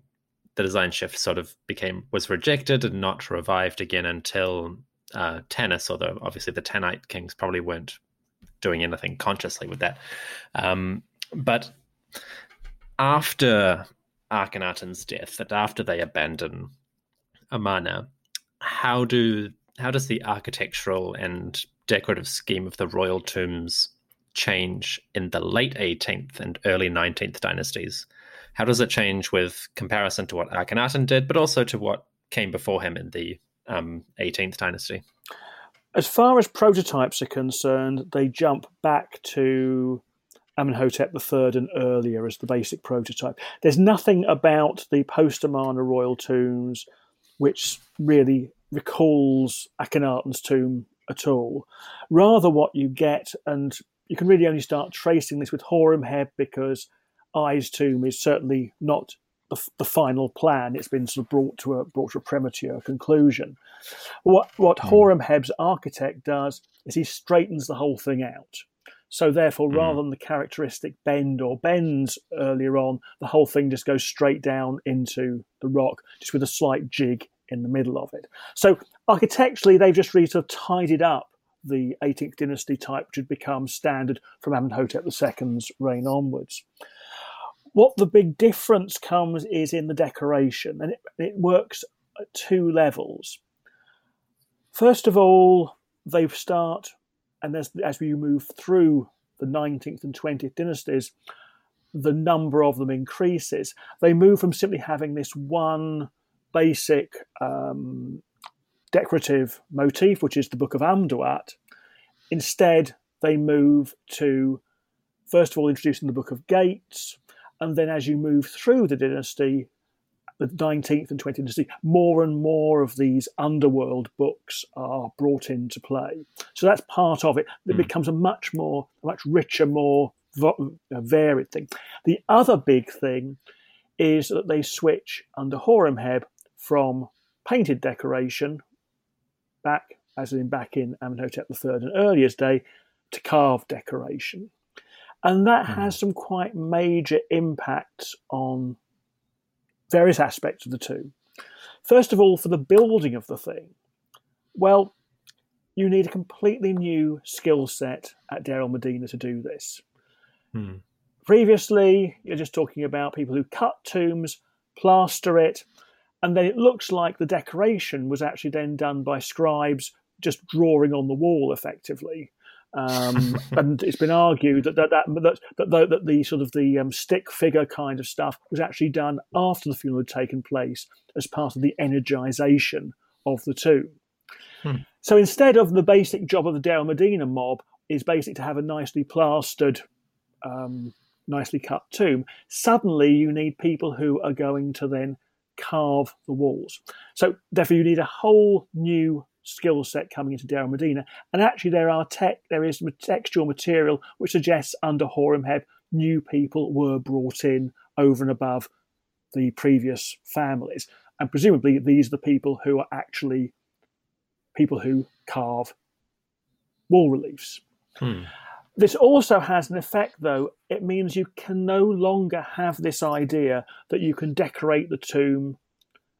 the design shift sort of became was rejected and not revived again until uh, although obviously the Tanite kings probably weren't doing anything consciously with that. Um, but after Akhenaten's death, that after they abandon Amarna, how do how does the architectural and decorative scheme of the royal tombs change in the late 18th and early 19th dynasties. How does it change with comparison to what Akhenaten did, but also to what came before him in the um, 18th dynasty? As far as prototypes are concerned, they jump back to Amenhotep III and earlier as the basic prototype. There's nothing about the post Amarna royal tombs which really recalls Akhenaten's tomb at all. Rather, what you get, and you can really only start tracing this with Horemheb because Ay's tomb is certainly not the, the, final plan. It's been sort of brought to a brought to a premature conclusion. What what mm. Horemheb's architect does is he straightens the whole thing out. So therefore, mm. rather than the characteristic bend or bends earlier on, the whole thing just goes straight down into the rock, just with a slight jig in the middle of it. So architecturally, they've just really sort of tidied up the 18th dynasty type, which had become standard from Amenhotep II's reign onwards. What the big difference comes is in the decoration, and it, it works at two levels. First of all, they start, and as, as we move through the 19th and 20th dynasties, the number of them increases. They move from simply having this one basic um, decorative motif, which is the Book of Amduat. Instead, they move to, first of all, introducing the Book of Gates, And then as you move through the dynasty, the 19th and 20th dynasty, more and more of these underworld books are brought into play. So that's part of it. It mm. becomes a much more, much richer, more varied thing. The other big thing is that they switch under Horemheb from painted decoration back, as in back in Amenhotep III and earlier day, to carved decoration. And that mm. has some quite major impacts on various aspects of the two. First of all, for the building of the thing, well, you need a completely new skill set at Deir el-Medina to do this. Hmm. Previously, you're just talking about people who cut tombs, plaster it, and then it looks like the decoration was actually then done by scribes just drawing on the wall effectively. Um, and it's been argued that that that, that, that, the, that the sort of the um, stick figure kind of stuff was actually done after the funeral had taken place as part of the energization of the tomb. Hmm. So instead of the basic job of the Deir Medina mob is basically to have a nicely plastered, um, nicely cut tomb, suddenly you need people who are going to then carve the walls. So therefore you need a whole new skill set coming into Deir Medina. And actually, there are tech, there is textual material which suggests under Horemheb, new people were brought in over and above the previous families. And presumably, these are the people who are actually people who carve wall reliefs. Hmm. This also has an effect, though. It means you can no longer have this idea that you can decorate the tomb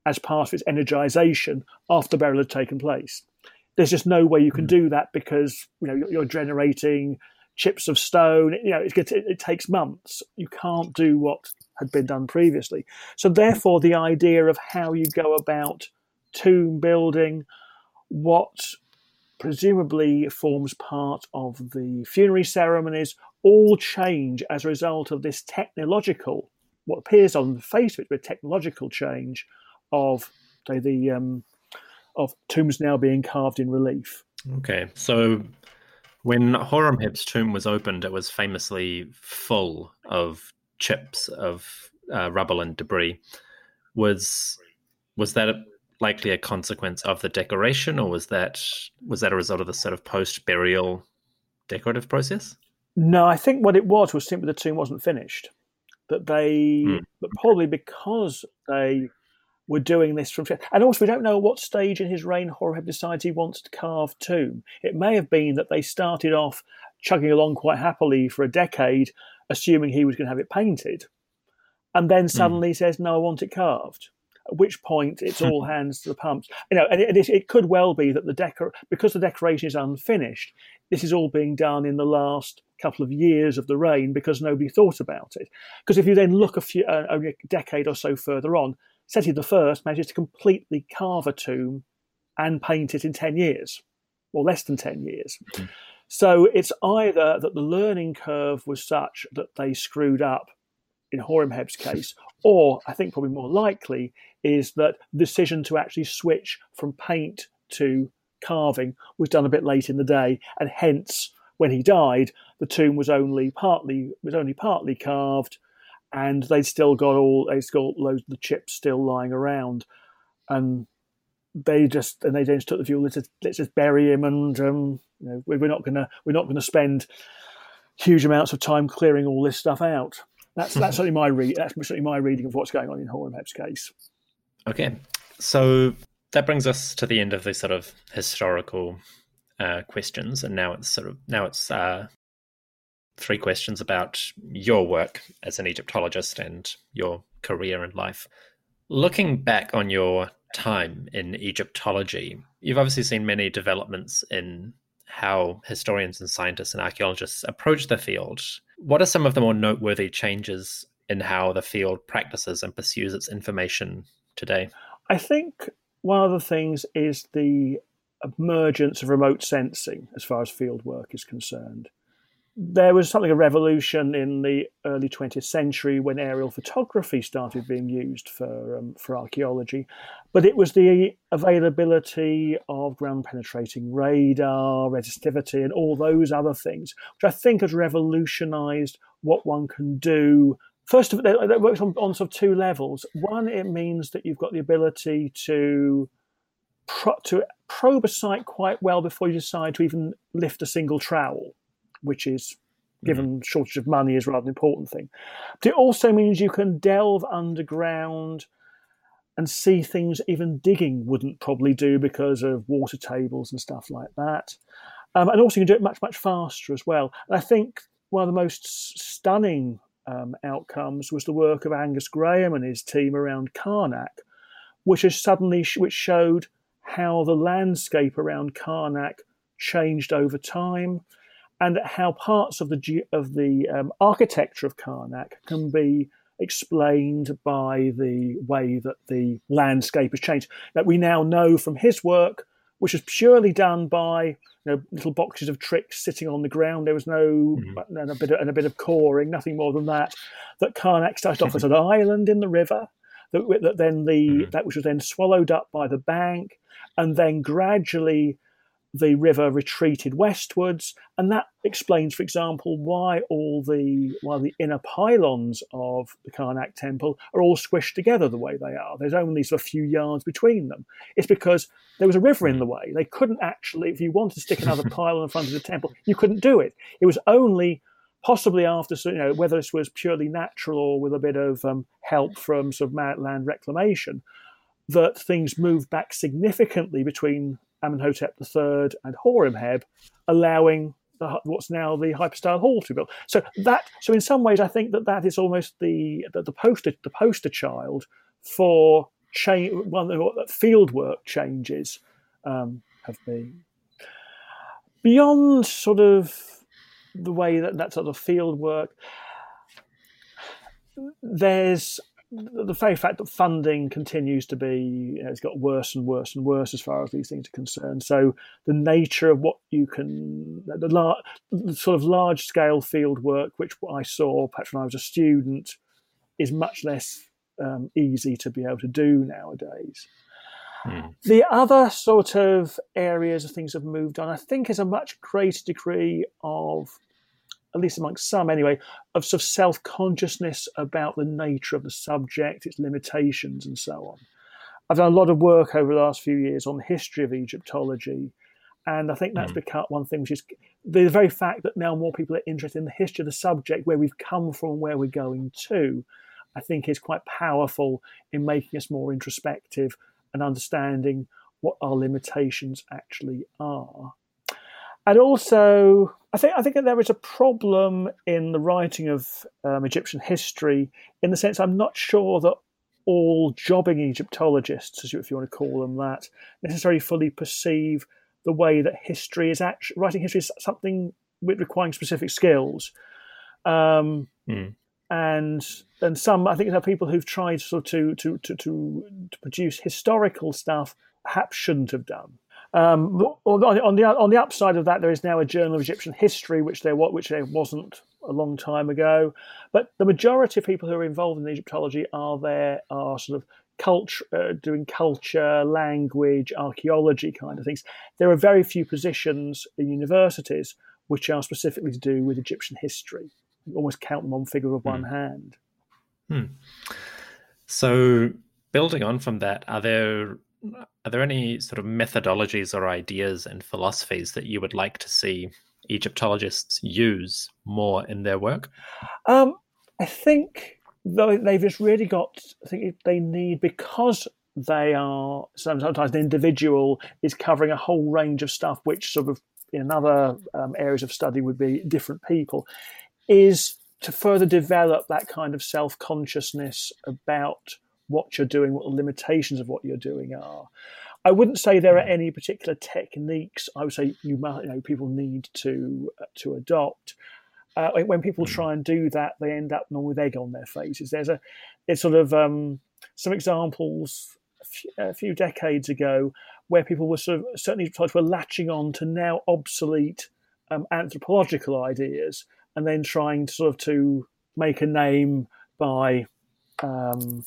as part of its energization after burial had taken place. There's just no way you can hmm. do that because you know you're, generating chips of stone. You know, it, it, it takes months. You can't do what had been done previously. So therefore, the idea of how you go about tomb building, what presumably forms part of the funerary ceremonies, all change as a result of this technological, what appears on the face of it, but technological change of say the um, of tombs now being carved in relief. Okay, so when Horemheb's tomb was opened, it was famously full of chips of uh, rubble and debris. Was was that likely a consequence of the decoration, or was that was that a result of the sort of post burial decorative process? No, I think what it was was simply the tomb wasn't finished. That they, mm. but probably because they were doing this from. And also, we don't know what stage in his reign Horemheb decides he wants to carve tomb. It may have been that they started off chugging along quite happily for a decade, assuming he was going to have it painted, and then hmm. suddenly mm. says, "No, I want it carved." At which point, it's all *laughs* hands to the pumps. You know, and it, it could well be that the decor because the decoration is unfinished. This is all being done in the last couple of years of the reign because nobody thought about it. Because if you then look a few, uh, only a decade or so further on, Seti I managed to completely carve a tomb and paint it in 10 years, or less than 10 years. Mm-hmm. So it's either that the learning curve was such that they screwed up in Horemheb's *laughs* case, or I think probably more likely is that the decision to actually switch from paint to carving was done a bit late in the day, and hence when he died, the tomb was only partly was only partly carved, and they'd still got all they still got loads of the chips still lying around, and they just and they just took the view let's just, let's just bury him and um, you know, we're not gonna we're not gonna spend huge amounts of time clearing all this stuff out. That's *laughs* that's certainly my read. That's certainly my reading of what's going on in Horemheb's case. Okay, so that brings us to the end of the sort of historical uh, questions, and now it's sort of now it's uh, three questions about your work as an Egyptologist and your career and life. Looking back on your time in Egyptology, you've obviously seen many developments in how historians and scientists and archaeologists approach the field. What are some of the more noteworthy changes in how the field practices and pursues its information today? I think one of the things is the emergence of remote sensing as far as field work is concerned there was something a revolution in the early 20th century when aerial photography started being used for um, for archaeology, but it was the availability of ground penetrating radar, resistivity, and all those other things, which I think has revolutionised what one can do first of all, that works on, on sort of two levels. One, it means that you've got the ability to pro- to probe a site quite well before you decide to even lift a single trowel, which is given mm. shortage of money is rather an important thing. But it also means you can delve underground and see things even digging wouldn't probably do because of water tables and stuff like that. Um, and also you can do it much, much faster as well. And I think one of the most stunning um, outcomes was the work of Angus Graham and his team around Karnak, which has suddenly which showed how the landscape around Karnak changed over time, and how parts of the of the um, architecture of Karnak can be explained by the way that the landscape has changed. That we now know from his work, which was purely done by you know, little boxes of tricks sitting on the ground. There was no mm-hmm. and a bit of, and a bit of coring, nothing more than that. That Karnak started off as an *laughs* island in the river. That, that then the mm-hmm. that which was then swallowed up by the bank, and then gradually the river retreated westwards, and that explains, for example, why all the why the inner pylons of the Karnak temple are all squished together the way they are. There's only sort of a few yards between them. It's because there was a river in the way. They couldn't actually, if you wanted to stick another *laughs* pylon in front of the temple, you couldn't do it. It was only possibly after you know whether this was purely natural or with a bit of um, help from sort of land reclamation that things moved back significantly between Amenhotep III and Horemheb, allowing the, what's now the hypostyle hall to be built. So that, so in some ways, I think that that is almost the the, the poster the poster child for change. One what field work changes um, have been beyond sort of the way that that sort of field work. There's the very fact that funding continues to be, you know, it's got worse and worse and worse as far as these things are concerned. So the nature of what you can, the, lar- the sort of large scale field work, which I saw perhaps when I was a student, is much less um, easy to be able to do nowadays. Hmm. The other sort of areas of things have moved on, I think, is a much greater degree of at least amongst some anyway, of sort of self consciousness about the nature of the subject, its limitations, and so on. I've done a lot of work over the last few years on the history of Egyptology, and I think that's mm. become one thing which is the very fact that now more people are interested in the history of the subject, where we've come from, where we're going to, I think is quite powerful in making us more introspective and understanding what our limitations actually are. And also, I think I think that there is a problem in the writing of um, Egyptian history in the sense I'm not sure that all jobbing Egyptologists, if you want to call them that, necessarily fully perceive the way that history is actually writing history is something requiring specific skills. Um, mm. And and some I think there are people who've tried sort of to to to to, to produce historical stuff perhaps shouldn't have done. Um, on, the on the upside of that, there is now a Journal of Egyptian History, which there which there wasn't a long time ago. But the majority of people who are involved in Egyptology are there are sort of culture, uh, doing culture, language, archaeology kind of things. There are very few positions in universities which are specifically to do with Egyptian history. You almost count them on figure of one hmm. hand. Hmm. So, building on from that, are there are there any sort of methodologies or ideas and philosophies that you would like to see Egyptologists use more in their work? Um, I think they've just really got. I think they need because they are sometimes the individual is covering a whole range of stuff, which sort of in other um, areas of study would be different people. Is to further develop that kind of self consciousness about what you're doing, what the limitations of what you're doing are. I wouldn't say there are hmm. any particular techniques. I would say you, you know people need to uh, to adopt. Uh, when people hmm. try and do that, they end up normally with egg on their faces. There's a it's sort of um, some examples a few, a few, decades ago where people were sort of certainly were latching on to now obsolete um, anthropological ideas and then trying to sort of to make a name by um,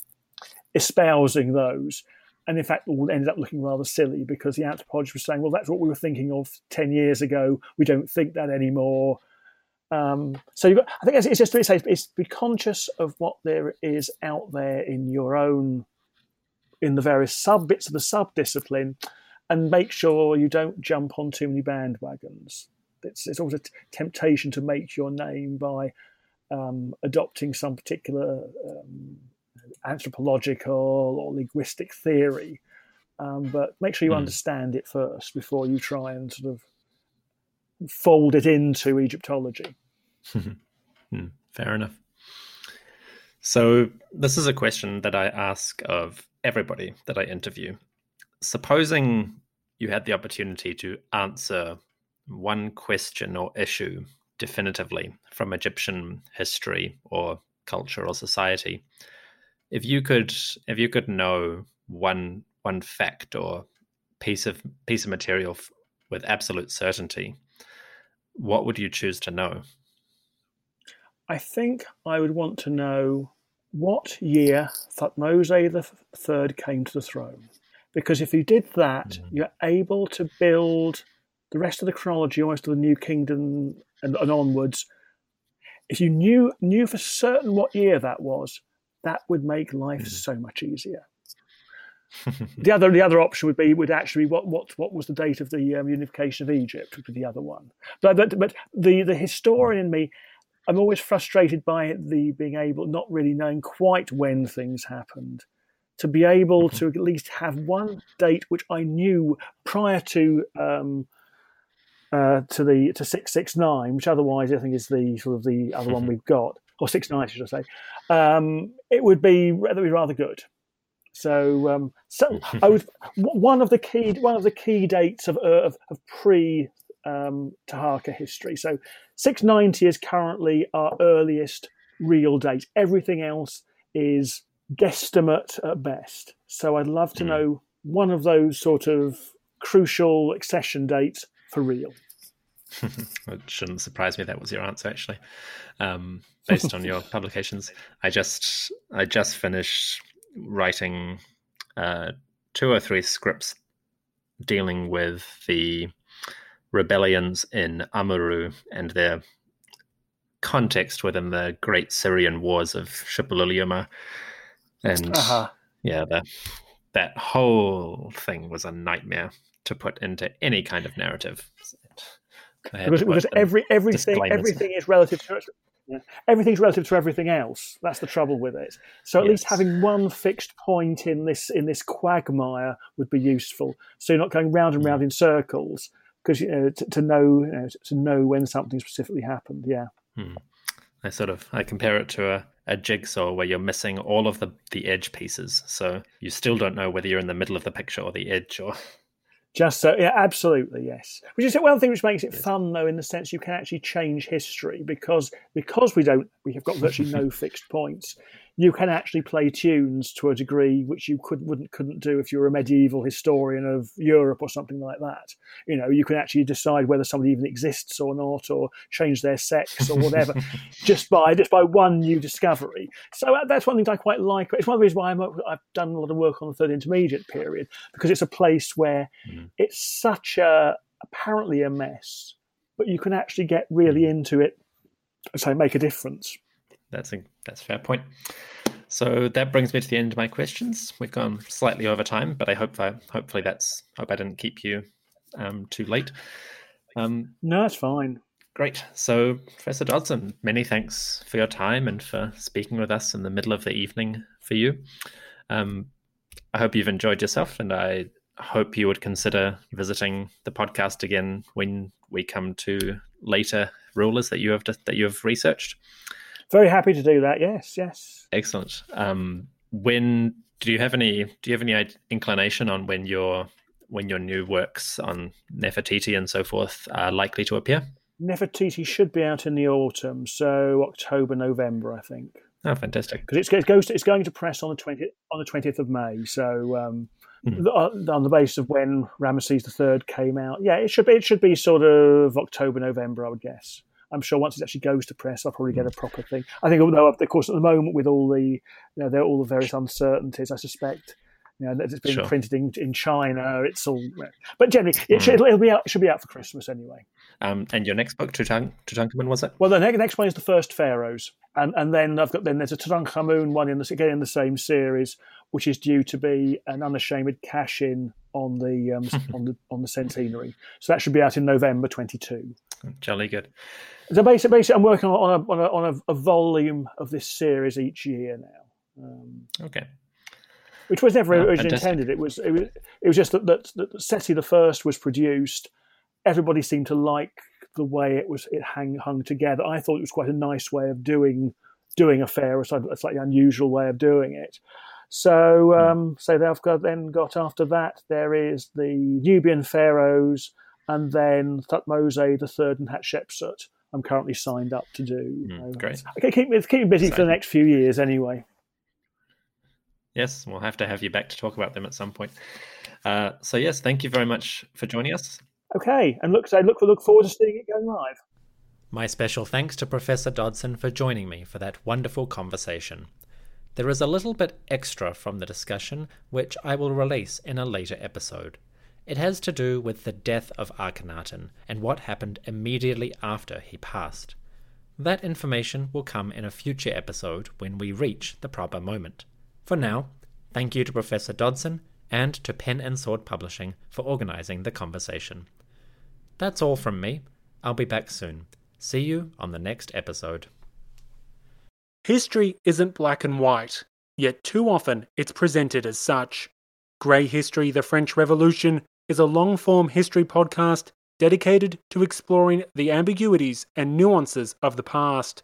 espousing those. And in fact, all ended up looking rather silly because the anthropologist was saying, well, that's what we were thinking of 10 years ago. We don't think that anymore. Um, so you've got, I think it's, it's just to say it's be conscious of what there is out there in your own, in the various sub bits of the sub discipline, and make sure you don't jump on too many bandwagons. It's, it's always a t- temptation to make your name by um, adopting some particular um, anthropological or linguistic theory, um, but make sure you mm. understand it first before you try and sort of fold it into Egyptology. *laughs* Hmm, fair enough. So, this is a question that I ask of everybody that I interview. Supposing you had the opportunity to answer one question or issue definitively from Egyptian history or culture or society, if you could if you could know one one fact or piece of piece of material f- with absolute certainty, what would you choose to know? I think I would want to know what year Thutmose III came to the throne. Because if you did that, mm-hmm. you're able to build the rest of the chronology almost to the New Kingdom and, and onwards. If you knew knew for certain what year that was, that would make life mm-hmm. so much easier. *laughs* the other the other option would be would actually what what what was the date of the um, unification of Egypt would be the other one. But but but the the historian in me, I'm always frustrated by the being able not really knowing quite when things happened. To be able mm-hmm. to at least have one date which I knew prior to um, uh, to the to six six nine, which otherwise I think is the sort of the other one we've got, or six nine, should I say? Um, it would be rather be rather good. So, um, so I would *laughs* one of the key one of the key dates of uh, of, of pre um, Taharqa history. So, six ninety is currently our earliest real date. Everything else is guesstimate at best. So, I'd love to hmm. know one of those sort of crucial accession dates for real. *laughs* it shouldn't surprise me that was your answer actually um, based on your *laughs* publications i just i just finished writing uh, two or three scripts dealing with the rebellions in Amurru and their context within the Great Syrian Wars of Suppiluliuma. And uh-huh. yeah, the, that whole thing was a nightmare to put into any kind of narrative. Because, because every everything everything is relative to yeah. Everything's relative to everything else. That's the trouble with it. So at yes. least having one fixed point in this in this quagmire would be useful. So you're not going round and round in circles because you know to, to know you know, to know when something specifically happened. Yeah. Hmm. I sort of I compare it to a, a jigsaw where you're missing all of the the edge pieces, so you still don't know whether you're in the middle of the picture or the edge or just so, yeah, absolutely, yes. Which is one thing which makes it fun, though, in the sense you can actually change history because because we don't we have got virtually no *laughs* fixed points you can actually play tunes to a degree which you could wouldn't couldn't do if you were a medieval historian of Europe or something like that. You know, you can actually decide whether somebody even exists or not, or change their sex or whatever, *laughs* just by just by one new discovery. So uh, that's one thing I quite like. It's one of the reasons why i have done a lot of work on the third intermediate period because it's a place where mm. it's such a apparently a mess, but you can actually get really mm. into it, so make a difference that's a that's a fair point. So that brings me to the end of my questions. We've gone slightly over time, but I hope I, hopefully that's hope I didn't keep you um, too late. Um, no, it's fine. Great. So, Professor Dodson, many thanks for your time and for speaking with us in the middle of the evening for you. Um, I hope you've enjoyed yourself, and I hope you would consider visiting the podcast again when we come to later rulers that you have that you have researched. Very happy to do that. Yes, yes. Excellent. Um, when do you have any? Do you have any inclination on when your when your new works on Nefertiti and so forth are likely to appear? Nefertiti should be out in the autumn, so October, November, I think. Oh, fantastic! Because it goes to, it's going to press on the twentieth on the twentieth of May. So um, mm-hmm. on the basis of when Ramesses III came out, yeah, it should be it should be sort of October, November, I would guess. I'm sure once it actually goes to press, I'll probably get a proper thing. I think, although of course at the moment with all the you know there are all the various uncertainties, I suspect You know, it's been Sure. printed in, in China. It's all, but generally, it Mm. should, it'll be out. It should be out for Christmas anyway. Um, and your next book, Tutank- Tutankhamun, was it? Well, the next, next one is the first pharaohs, and and then I've got then there's a Tutankhamun one in the again in the same series, which is due to be an unashamed cash in on the um, *laughs* on the on the centenary. So that should be out in November 22. Jolly good. So basically, basically I'm working on a on a, on a, a volume of this series each year now. Um, Okay. which was never Oh, originally fantastic. intended. It was it was it was just that that, that Seti the first was produced. Everybody seemed to like the way it was it hang hung together. I thought it was quite a nice way of doing doing a fair, a slightly, a slightly unusual way of doing it. So um, so they've got then got after that there is the Nubian pharaohs and then Thutmose the third and Hatshepsut. I'm currently signed up to do. Mm, great. Okay, keep me keep me busy for the next few years anyway. Yes, we'll have to have you back to talk about them at some point. Uh, so yes, thank you very much for joining us. Okay, and look, I look look forward to seeing it going live. My special thanks to Professor Dodson for joining me for that wonderful conversation. There is a little bit extra from the discussion which I will release in a later episode. It has to do with the death of Akhenaten and what happened immediately after he passed. That information will come in a future episode when we reach the proper moment. For now, thank you to Professor Dodson and to Pen and Sword Publishing for organizing the conversation. That's all from me. I'll be back soon. See you on the next episode. History isn't black and white, yet too often it's presented as such. Grey History The French Revolution is a long form history podcast dedicated to exploring the ambiguities and nuances of the past.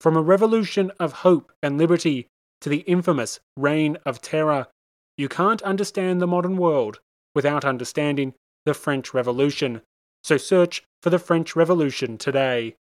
From a revolution of hope and liberty to the infamous Reign of Terror, you can't understand the modern world without understanding the French Revolution. So search for the French Revolution today.